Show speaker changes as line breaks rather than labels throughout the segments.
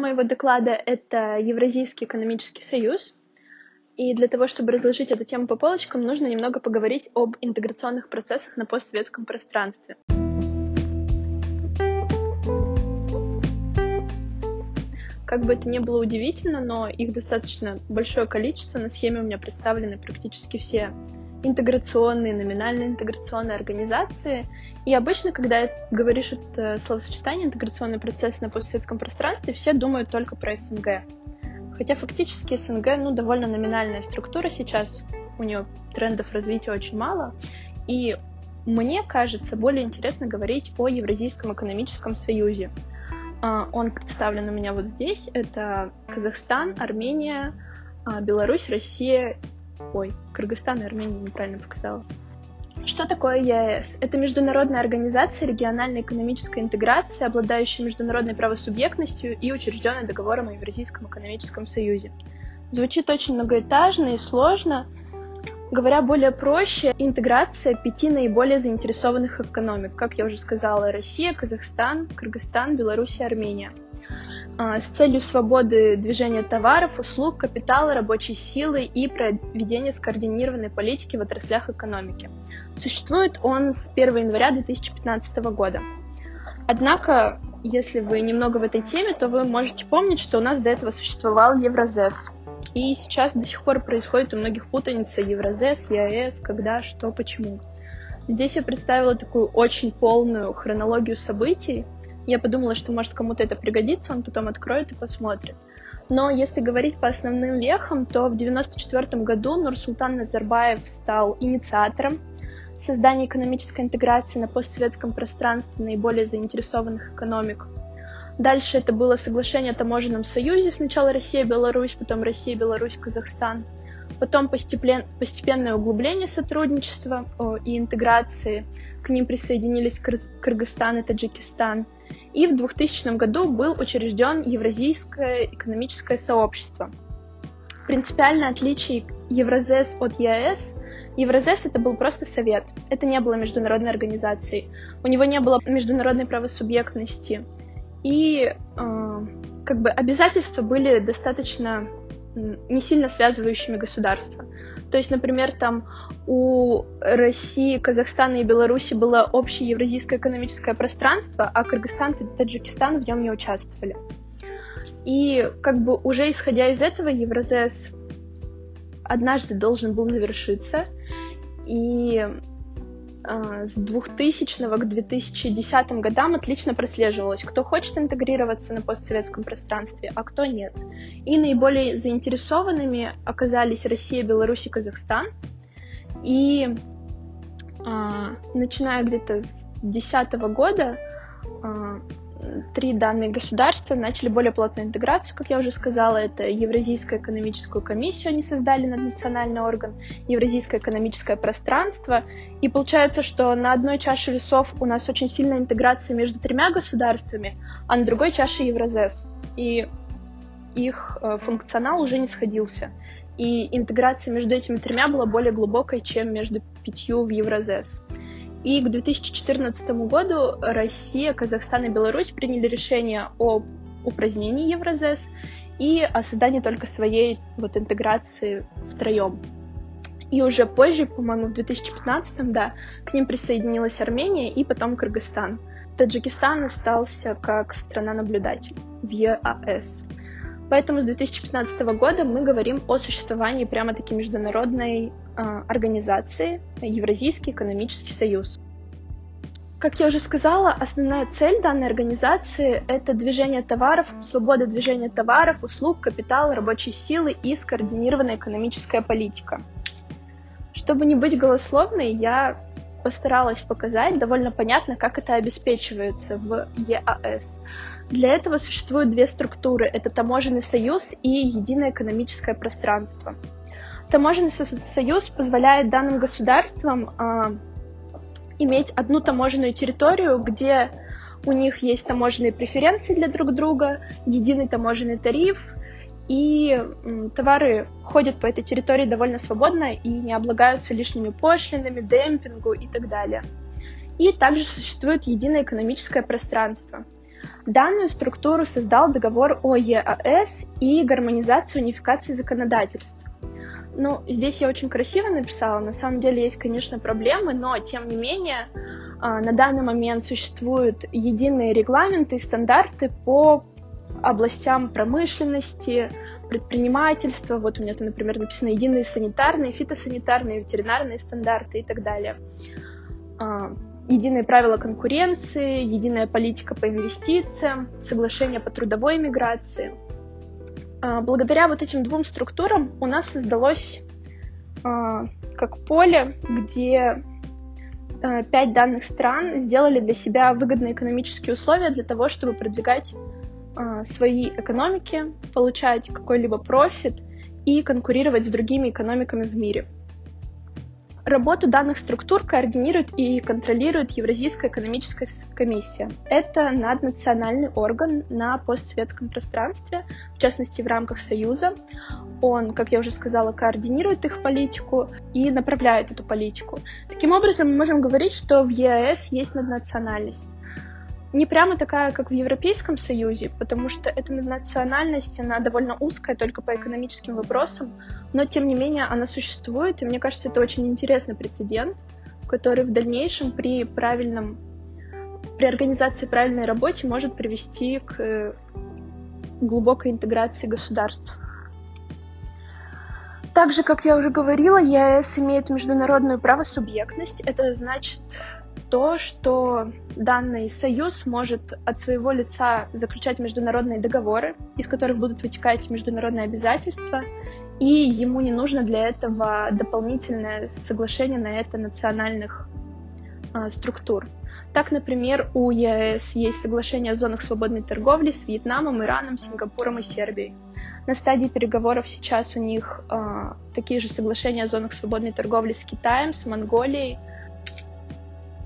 моего доклада — это Евразийский экономический союз. И для того, чтобы разложить эту тему по полочкам, нужно немного поговорить об интеграционных процессах на постсоветском пространстве. Как бы это ни было удивительно, но их достаточно большое количество. На схеме у меня представлены практически все интеграционные, номинально интеграционные организации. И обычно, когда говоришь это словосочетание интеграционный процесс на постсоветском пространстве, все думают только про СНГ. Хотя фактически СНГ ну, довольно номинальная структура сейчас, у нее трендов развития очень мало. И мне кажется, более интересно говорить о Евразийском экономическом союзе, а, он представлен у меня вот здесь. Это Казахстан, Армения, а, Беларусь, Россия. Ой, Кыргызстан и Армения неправильно показала. Что такое ЕАЭС? Это международная организация региональной экономической интеграции, обладающая международной правосубъектностью и учрежденная договором о Евразийском экономическом союзе. Звучит очень многоэтажно и сложно, Говоря более проще, интеграция пяти наиболее заинтересованных экономик, как я уже сказала, Россия, Казахстан, Кыргызстан, Беларусь и Армения с целью свободы движения товаров, услуг, капитала, рабочей силы и проведения скоординированной политики в отраслях экономики. Существует он с 1 января 2015 года. Однако, если вы немного в этой теме, то вы можете помнить, что у нас до этого существовал Евразес, и сейчас до сих пор происходит у многих путаница Евразес, ЕАЭС, когда, что, почему. Здесь я представила такую очень полную хронологию событий. Я подумала, что может кому-то это пригодится, он потом откроет и посмотрит. Но если говорить по основным вехам, то в 1994 году Нурсултан Назарбаев стал инициатором создания экономической интеграции на постсоветском пространстве наиболее заинтересованных экономик – Дальше это было соглашение о таможенном союзе. Сначала Россия-Беларусь, потом Россия-Беларусь-Казахстан. Потом постепенное углубление сотрудничества и интеграции. К ним присоединились Кыргызстан и Таджикистан. И в 2000 году был учрежден Евразийское экономическое сообщество. Принципиальное отличие Евразес от ЕАЭС Евразес это был просто совет. Это не было международной организацией. У него не было международной правосубъектности и э, как бы обязательства были достаточно не сильно связывающими государства. То есть, например, там у России, Казахстана и Беларуси было общее евразийское экономическое пространство, а Кыргызстан и Таджикистан в нем не участвовали. И как бы уже исходя из этого Евразес однажды должен был завершиться, и с 2000 к 2010 годам отлично прослеживалось, кто хочет интегрироваться на постсоветском пространстве, а кто нет. И наиболее заинтересованными оказались Россия, Беларусь и Казахстан. И а, начиная где-то с 2010 года а, три данные государства начали более плотную интеграцию, как я уже сказала, это Евразийскую экономическую комиссию, они создали наднациональный орган, Евразийское экономическое пространство, и получается, что на одной чаше весов у нас очень сильная интеграция между тремя государствами, а на другой чаше Евразес, и их э, функционал уже не сходился. И интеграция между этими тремя была более глубокой, чем между пятью в Евразес. И к 2014 году Россия, Казахстан и Беларусь приняли решение о упразднении Евразес и о создании только своей вот интеграции втроем. И уже позже, по-моему, в 2015, да, к ним присоединилась Армения и потом Кыргызстан. Таджикистан остался как страна-наблюдатель в ЕАЭС. Поэтому с 2015 года мы говорим о существовании прямо-таки международной э, организации Евразийский экономический союз. Как я уже сказала, основная цель данной организации – это движение товаров, свобода движения товаров, услуг, капитала, рабочей силы и скоординированная экономическая политика. Чтобы не быть голословной, я постаралась показать довольно понятно, как это обеспечивается в ЕАЭС. Для этого существуют две структуры. Это таможенный союз и единое экономическое пространство. Таможенный союз позволяет данным государствам э, иметь одну таможенную территорию, где у них есть таможенные преференции для друг друга, единый таможенный тариф, и товары ходят по этой территории довольно свободно и не облагаются лишними пошлинами, демпингу и так далее. И также существует единое экономическое пространство – Данную структуру создал договор о ЕАЭС и гармонизацию унификации законодательств. Ну, здесь я очень красиво написала, на самом деле есть, конечно, проблемы, но, тем не менее, а, на данный момент существуют единые регламенты и стандарты по областям промышленности, предпринимательства. Вот у меня там, например, написано единые санитарные, фитосанитарные, ветеринарные стандарты и так далее. А, единые правила конкуренции, единая политика по инвестициям, соглашение по трудовой миграции. А, благодаря вот этим двум структурам у нас создалось а, как поле, где пять данных стран сделали для себя выгодные экономические условия для того, чтобы продвигать свои экономики, получать какой-либо профит и конкурировать с другими экономиками в мире. Работу данных структур координирует и контролирует Евразийская экономическая комиссия. Это наднациональный орган на постсоветском пространстве, в частности в рамках Союза. Он, как я уже сказала, координирует их политику и направляет эту политику. Таким образом, мы можем говорить, что в ЕАЭС есть наднациональность не прямо такая, как в Европейском Союзе, потому что эта национальность, она довольно узкая только по экономическим вопросам, но тем не менее она существует, и мне кажется, это очень интересный прецедент, который в дальнейшем при правильном при организации правильной работе может привести к глубокой интеграции государств. Также, как я уже говорила, ЕАЭС имеет международную правосубъектность. Это значит, то, что данный союз может от своего лица заключать международные договоры, из которых будут вытекать международные обязательства, и ему не нужно для этого дополнительное соглашение на это национальных э, структур. Так, например, у ЕС есть соглашение о зонах свободной торговли с Вьетнамом, Ираном, Сингапуром и Сербией. На стадии переговоров сейчас у них э, такие же соглашения о зонах свободной торговли с Китаем, с Монголией,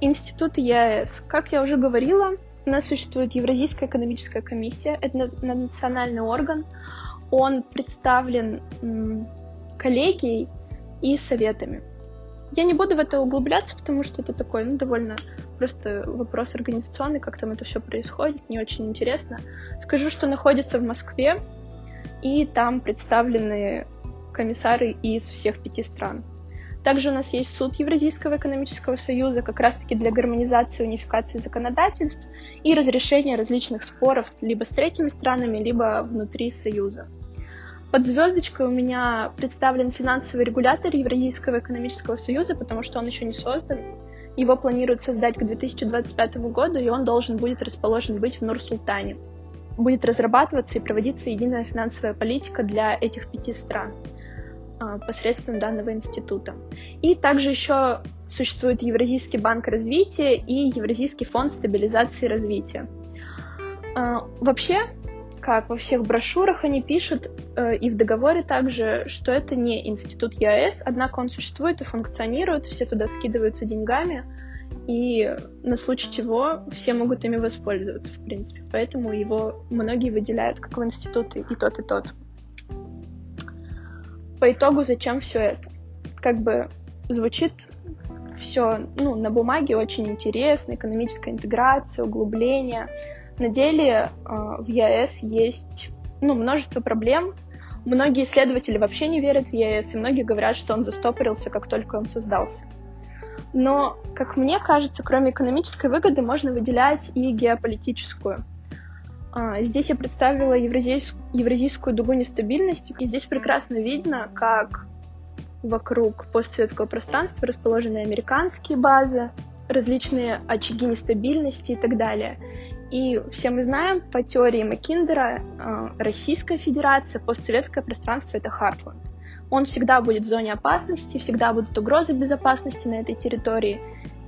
Институт ЕАЭС. Как я уже говорила, у нас существует Евразийская экономическая комиссия, это национальный орган. Он представлен коллегией и советами. Я не буду в это углубляться, потому что это такой, ну, довольно просто вопрос организационный, как там это все происходит, не очень интересно. Скажу, что находится в Москве, и там представлены комиссары из всех пяти стран. Также у нас есть суд Евразийского экономического союза как раз-таки для гармонизации и унификации законодательств и разрешения различных споров либо с третьими странами, либо внутри союза. Под звездочкой у меня представлен финансовый регулятор Евразийского экономического союза, потому что он еще не создан. Его планируют создать к 2025 году, и он должен будет расположен быть в Нур-Султане. Будет разрабатываться и проводиться единая финансовая политика для этих пяти стран. А, посредством данного института. И также еще существует Евразийский банк развития и Евразийский фонд стабилизации и развития. А, вообще, как во всех брошюрах они пишут, э, и в договоре также, что это не институт ЕАЭС, однако он существует и функционирует, все туда скидываются деньгами, и на случай чего все могут ими воспользоваться, в принципе. Поэтому его многие выделяют как в институты и тот, и тот по итогу зачем все это? Как бы звучит все ну, на бумаге очень интересно, экономическая интеграция, углубление. На деле э, в ЕАЭС есть ну, множество проблем. Многие исследователи вообще не верят в ЕАЭС, и многие говорят, что он застопорился, как только он создался. Но, как мне кажется, кроме экономической выгоды можно выделять и геополитическую. А, здесь я представила евразийскую, евразийскую дугу нестабильности, и здесь прекрасно видно, как вокруг постсоветского пространства расположены американские базы, различные очаги нестабильности и так далее. И все мы знаем по теории Маккиндера, а, Российская Федерация, постсоветское пространство — это Хартланд. Он всегда будет в зоне опасности, всегда будут угрозы безопасности на этой территории,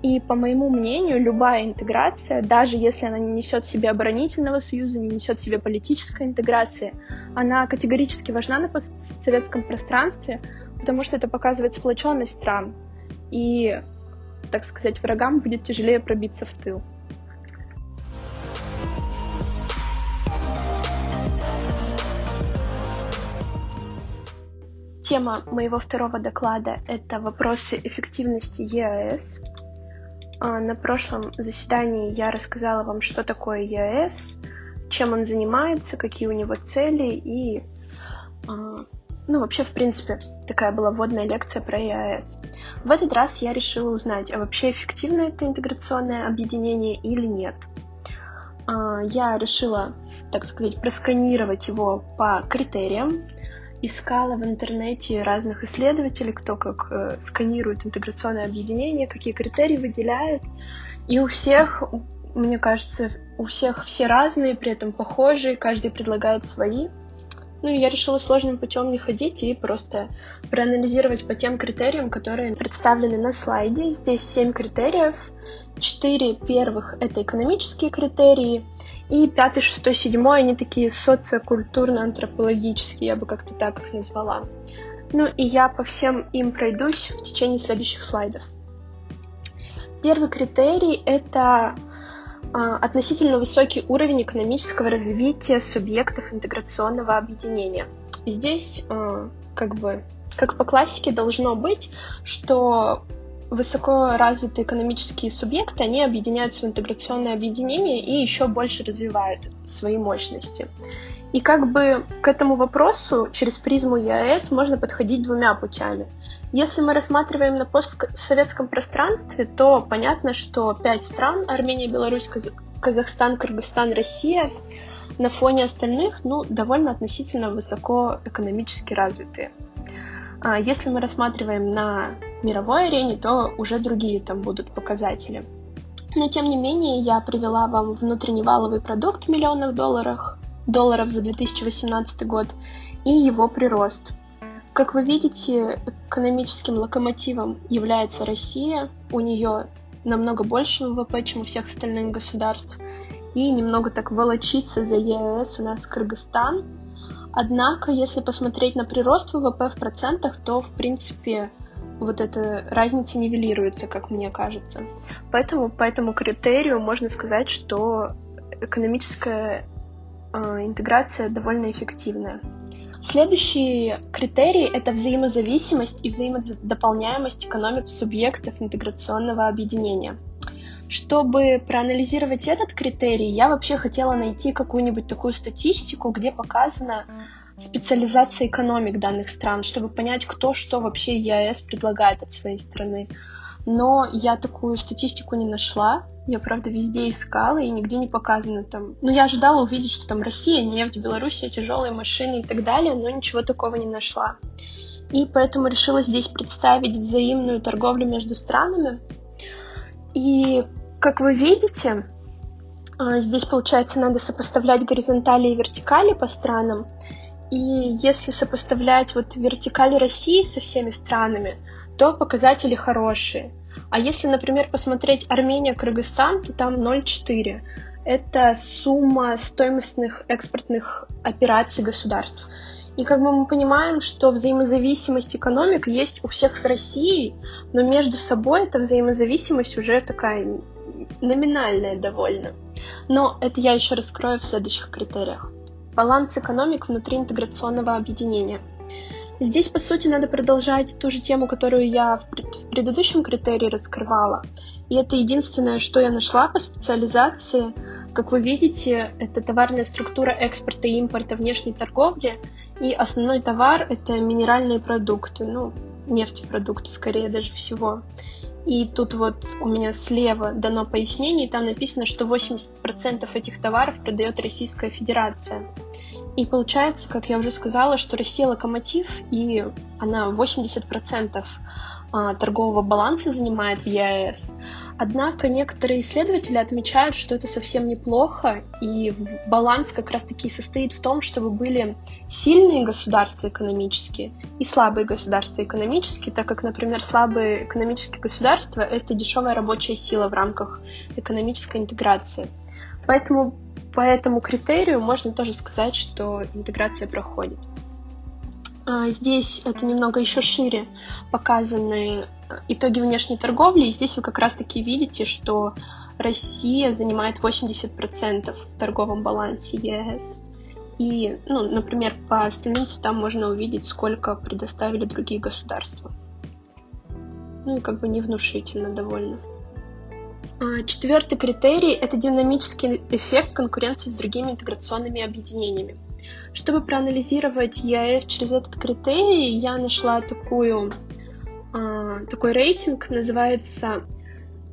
и, по моему мнению, любая интеграция, даже если она не несет в себе оборонительного союза, не несет в себе политической интеграции, она категорически важна на постсоветском пространстве, потому что это показывает сплоченность стран. И, так сказать, врагам будет тяжелее пробиться в тыл. Тема моего второго доклада — это вопросы эффективности ЕАЭС. А, на прошлом заседании я рассказала вам, что такое ЕАЭС, чем он занимается, какие у него цели и, а, ну, вообще, в принципе, такая была вводная лекция про ЕАЭС. В этот раз я решила узнать, а вообще эффективно это интеграционное объединение или нет. А, я решила, так сказать, просканировать его по критериям, искала в интернете разных исследователей, кто как э, сканирует интеграционное объединение, какие критерии выделяет. И у всех, мне кажется, у всех все разные, при этом похожие, каждый предлагает свои. Ну и я решила сложным путем не ходить и просто проанализировать по тем критериям, которые представлены на слайде. Здесь семь критериев. Четыре первых — это экономические критерии, и пятый, шестой, седьмой, они такие социокультурно-антропологические, я бы как-то так их назвала. Ну и я по всем им пройдусь в течение следующих слайдов. Первый критерий — это относительно высокий уровень экономического развития субъектов интеграционного объединения. здесь а, как бы как по классике должно быть, что высоко развитые экономические субъекты, они объединяются в интеграционное объединение и еще больше развивают свои мощности. И как бы к этому вопросу через призму ЕАЭС можно подходить двумя путями. Если мы рассматриваем на постсоветском пространстве, то понятно, что пять стран — Армения, Беларусь, Казахстан, Кыргызстан, Россия — на фоне остальных, ну, довольно относительно высоко экономически развитые. А если мы рассматриваем на мировой арене, то уже другие там будут показатели. Но тем не менее, я привела вам внутренний валовый продукт в миллионах долларов, долларов за 2018 год и его прирост. Как вы видите, экономическим локомотивом является Россия. У нее намного больше ВВП, чем у всех остальных государств. И немного так волочится за ЕС у нас Кыргызстан. Однако, если посмотреть на прирост ВВП в процентах, то, в принципе, вот эта разница нивелируется, как мне кажется. Поэтому по этому критерию можно сказать, что экономическая интеграция довольно эффективная. Следующий критерий — это взаимозависимость и взаимодополняемость экономик субъектов интеграционного объединения. Чтобы проанализировать этот критерий, я вообще хотела найти какую-нибудь такую статистику, где показано, специализация экономик данных стран, чтобы понять, кто что вообще ЕАЭС предлагает от своей страны. Но я такую статистику не нашла. Я, правда, везде искала, и нигде не показано там. Ну, я ожидала увидеть, что там Россия, нефть, Белоруссия, тяжелые машины и так далее, но ничего такого не нашла. И поэтому решила здесь представить взаимную торговлю между странами. И, как вы видите, а, здесь, получается, надо сопоставлять горизонтали и вертикали по странам. И если сопоставлять вот вертикаль России со всеми странами, то показатели хорошие. А если, например, посмотреть Армения, Кыргызстан, то там 0,4. Это сумма стоимостных экспортных операций государств. И как бы мы понимаем, что взаимозависимость экономик есть у всех с Россией, но между собой эта взаимозависимость уже такая номинальная довольно. Но это я еще раскрою в следующих критериях баланс экономик внутри интеграционного объединения. Здесь, по сути, надо продолжать ту же тему, которую я в предыдущем критерии раскрывала. И это единственное, что я нашла по специализации. Как вы видите, это товарная структура экспорта и импорта внешней торговли. И основной товар — это минеральные продукты, ну, нефтепродукты, скорее даже всего. И тут вот у меня слева дано пояснение, и там написано, что 80% этих товаров продает Российская Федерация. И получается, как я уже сказала, что Россия локомотив, и она 80% а, торгового баланса занимает в ЕАЭС. Однако некоторые исследователи отмечают, что это совсем неплохо, и баланс как раз-таки состоит в том, чтобы были сильные государства экономические и слабые государства экономические, так как, например, слабые экономические государства — это дешевая рабочая сила в рамках экономической интеграции. Поэтому по этому критерию можно тоже сказать, что интеграция проходит. А, здесь это немного еще шире показаны э, итоги внешней торговли. И здесь вы как раз-таки видите, что Россия занимает 80% в торговом балансе ЕС. И, ну, например, по остальным цветам можно увидеть, сколько предоставили другие государства. Ну и как бы невнушительно довольно. А, четвертый критерий – это динамический эффект конкуренции с другими интеграционными объединениями. Чтобы проанализировать ЕАЭС через этот критерий, я нашла такую, а, такой рейтинг, называется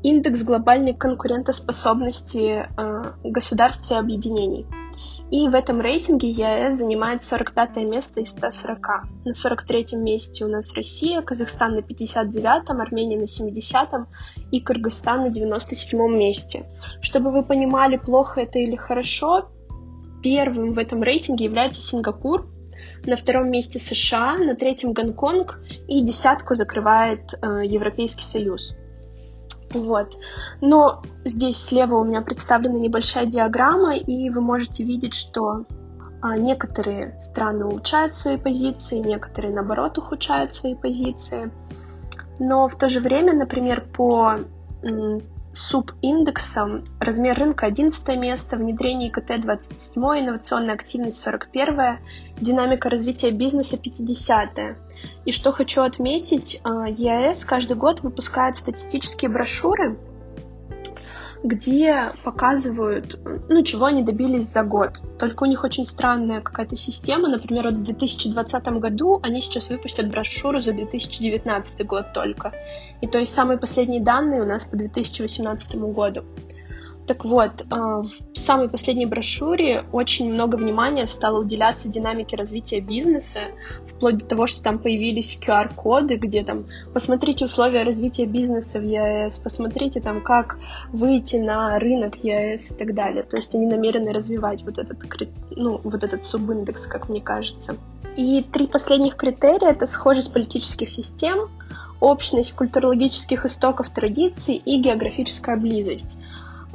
«Индекс глобальной конкурентоспособности а, государств и объединений». И в этом рейтинге ЕАЭС занимает 45 место из 140. На 43 месте у нас Россия, Казахстан на 59-м, Армения на 70-м и Кыргызстан на 97-м месте. Чтобы вы понимали, плохо это или хорошо, первым в этом рейтинге является Сингапур, на втором месте США, на третьем Гонконг и десятку закрывает э, Европейский Союз. Вот. Но здесь слева у меня представлена небольшая диаграмма, и вы можете видеть, что а, некоторые страны улучшают свои позиции, некоторые, наоборот, ухудшают свои позиции. Но в то же время, например, по субиндексам размер рынка 11 место, внедрение ИКТ 27, инновационная активность 41, динамика развития бизнеса 50. И что хочу отметить, а, ЕАЭС каждый год выпускает статистические брошюры, где показывают, ну, чего они добились за год. Только у них очень странная какая-то система. Например, вот в 2020 году они сейчас выпустят брошюру за 2019 год только. И то есть самые последние данные у нас по 2018 году. Так вот, э, в самой последней брошюре очень много внимания стало уделяться динамике развития бизнеса, вплоть до того, что там появились QR-коды, где там посмотрите условия развития бизнеса в ЕАЭС, посмотрите там, как выйти на рынок ЕАЭС и так далее. То есть они намерены развивать вот этот, ну, вот этот субиндекс, как мне кажется. И три последних критерия — это схожесть политических систем, общность культурологических истоков традиций и географическая близость.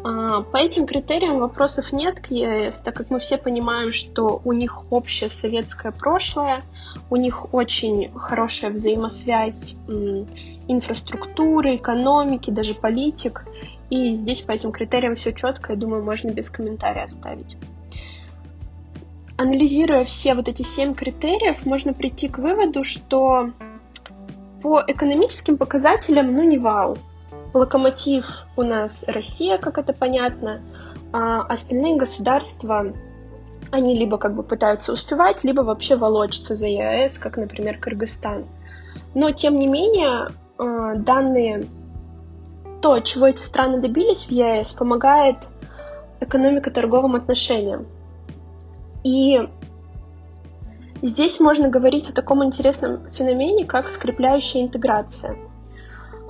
А, по этим критериям вопросов нет к ЕС, так как мы все понимаем, что у них общее советское прошлое, у них очень хорошая взаимосвязь инфраструктуры, экономики, даже политик. И здесь по этим критериям все четко, я думаю, можно без комментариев оставить. Анализируя все вот эти семь критериев, можно прийти к выводу, что по экономическим показателям, ну не вау, Локомотив у нас Россия, как это понятно, а остальные государства, они либо как бы пытаются успевать, либо вообще волочатся за ЕАЭС, как, например, Кыргызстан. Но, тем не менее, а, данные, то, чего эти страны добились в ЕАЭС, помогает экономико-торговым отношениям. И здесь можно говорить о таком интересном феномене, как скрепляющая интеграция –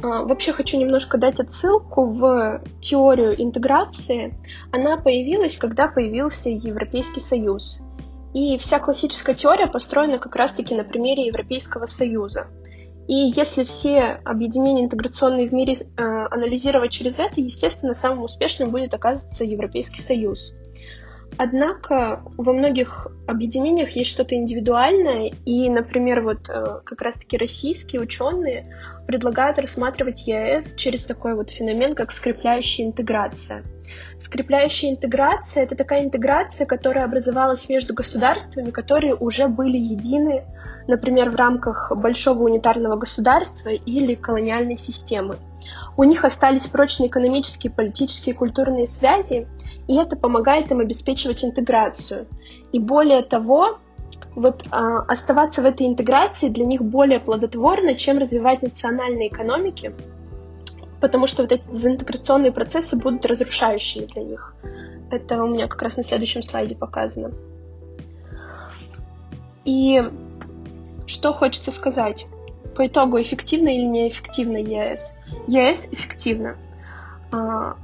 вообще хочу немножко дать отсылку в теорию интеграции. Она появилась, когда появился Европейский Союз. И вся классическая теория построена как раз-таки на примере Европейского Союза. И если все объединения интеграционные в мире э, анализировать через это, естественно, самым успешным будет оказываться Европейский Союз. Однако во многих объединениях есть что-то индивидуальное, и, например, вот э, как раз-таки российские ученые предлагают рассматривать ЕАЭС через такой вот феномен, как скрепляющая интеграция. Скрепляющая интеграция — это такая интеграция, которая образовалась между государствами, которые уже были едины, например, в рамках большого унитарного государства или колониальной системы. У них остались прочные экономические, политические и культурные связи, и это помогает им обеспечивать интеграцию. И более того, вот а, оставаться в этой интеграции для них более плодотворно, чем развивать национальные экономики, потому что вот эти дезинтеграционные процессы будут разрушающими для них. Это у меня как раз на следующем слайде показано. И что хочется сказать? По итогу, эффективно или неэффективно ЕС? ЕС эффективно. А,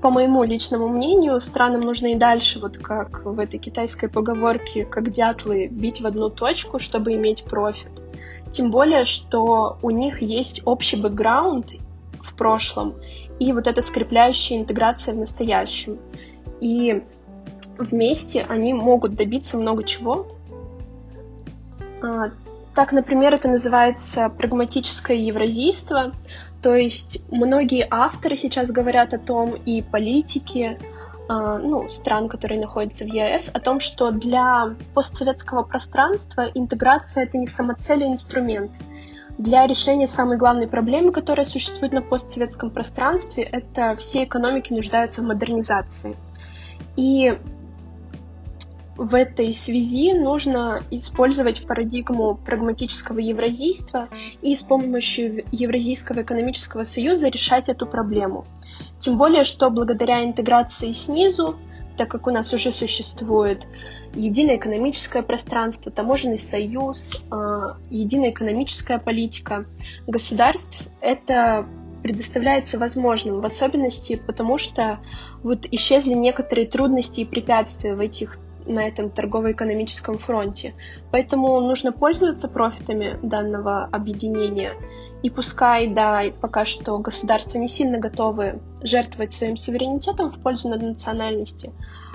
по моему личному мнению, странам нужно и дальше, вот как в этой китайской поговорке, как дятлы, бить в одну точку, чтобы иметь профит. Тем более, что у них есть общий бэкграунд в прошлом и вот эта скрепляющая интеграция в настоящем. И вместе они могут добиться много чего. Так, например, это называется прагматическое евразийство, то есть многие авторы сейчас говорят о том, и политики, а, ну, стран, которые находятся в ЕС, о том, что для постсоветского пространства интеграция — это не самоцель, а инструмент. Для решения самой главной проблемы, которая существует на постсоветском пространстве, это все экономики нуждаются в модернизации. И в этой связи нужно использовать парадигму прагматического евразийства и с помощью Евразийского экономического союза решать эту проблему. Тем более, что благодаря интеграции снизу, так как у нас уже существует единое экономическое пространство, таможенный союз, а, единая экономическая политика государств, это предоставляется возможным, в особенности потому, что вот исчезли некоторые трудности и препятствия в этих на этом торгово-экономическом фронте. Поэтому нужно пользоваться профитами данного объединения. И пускай, да, пока что государства не сильно готовы жертвовать своим суверенитетом в пользу наднациональности,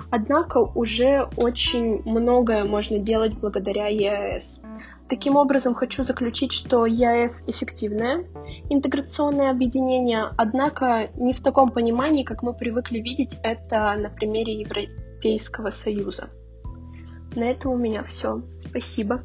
однако уже очень многое можно делать благодаря ЕАЭС. Таким образом, хочу заключить, что ЕАЭС эффективное интеграционное объединение, однако не в таком понимании, как мы привыкли видеть это на примере Европейского Союза. На этом у меня все. Спасибо.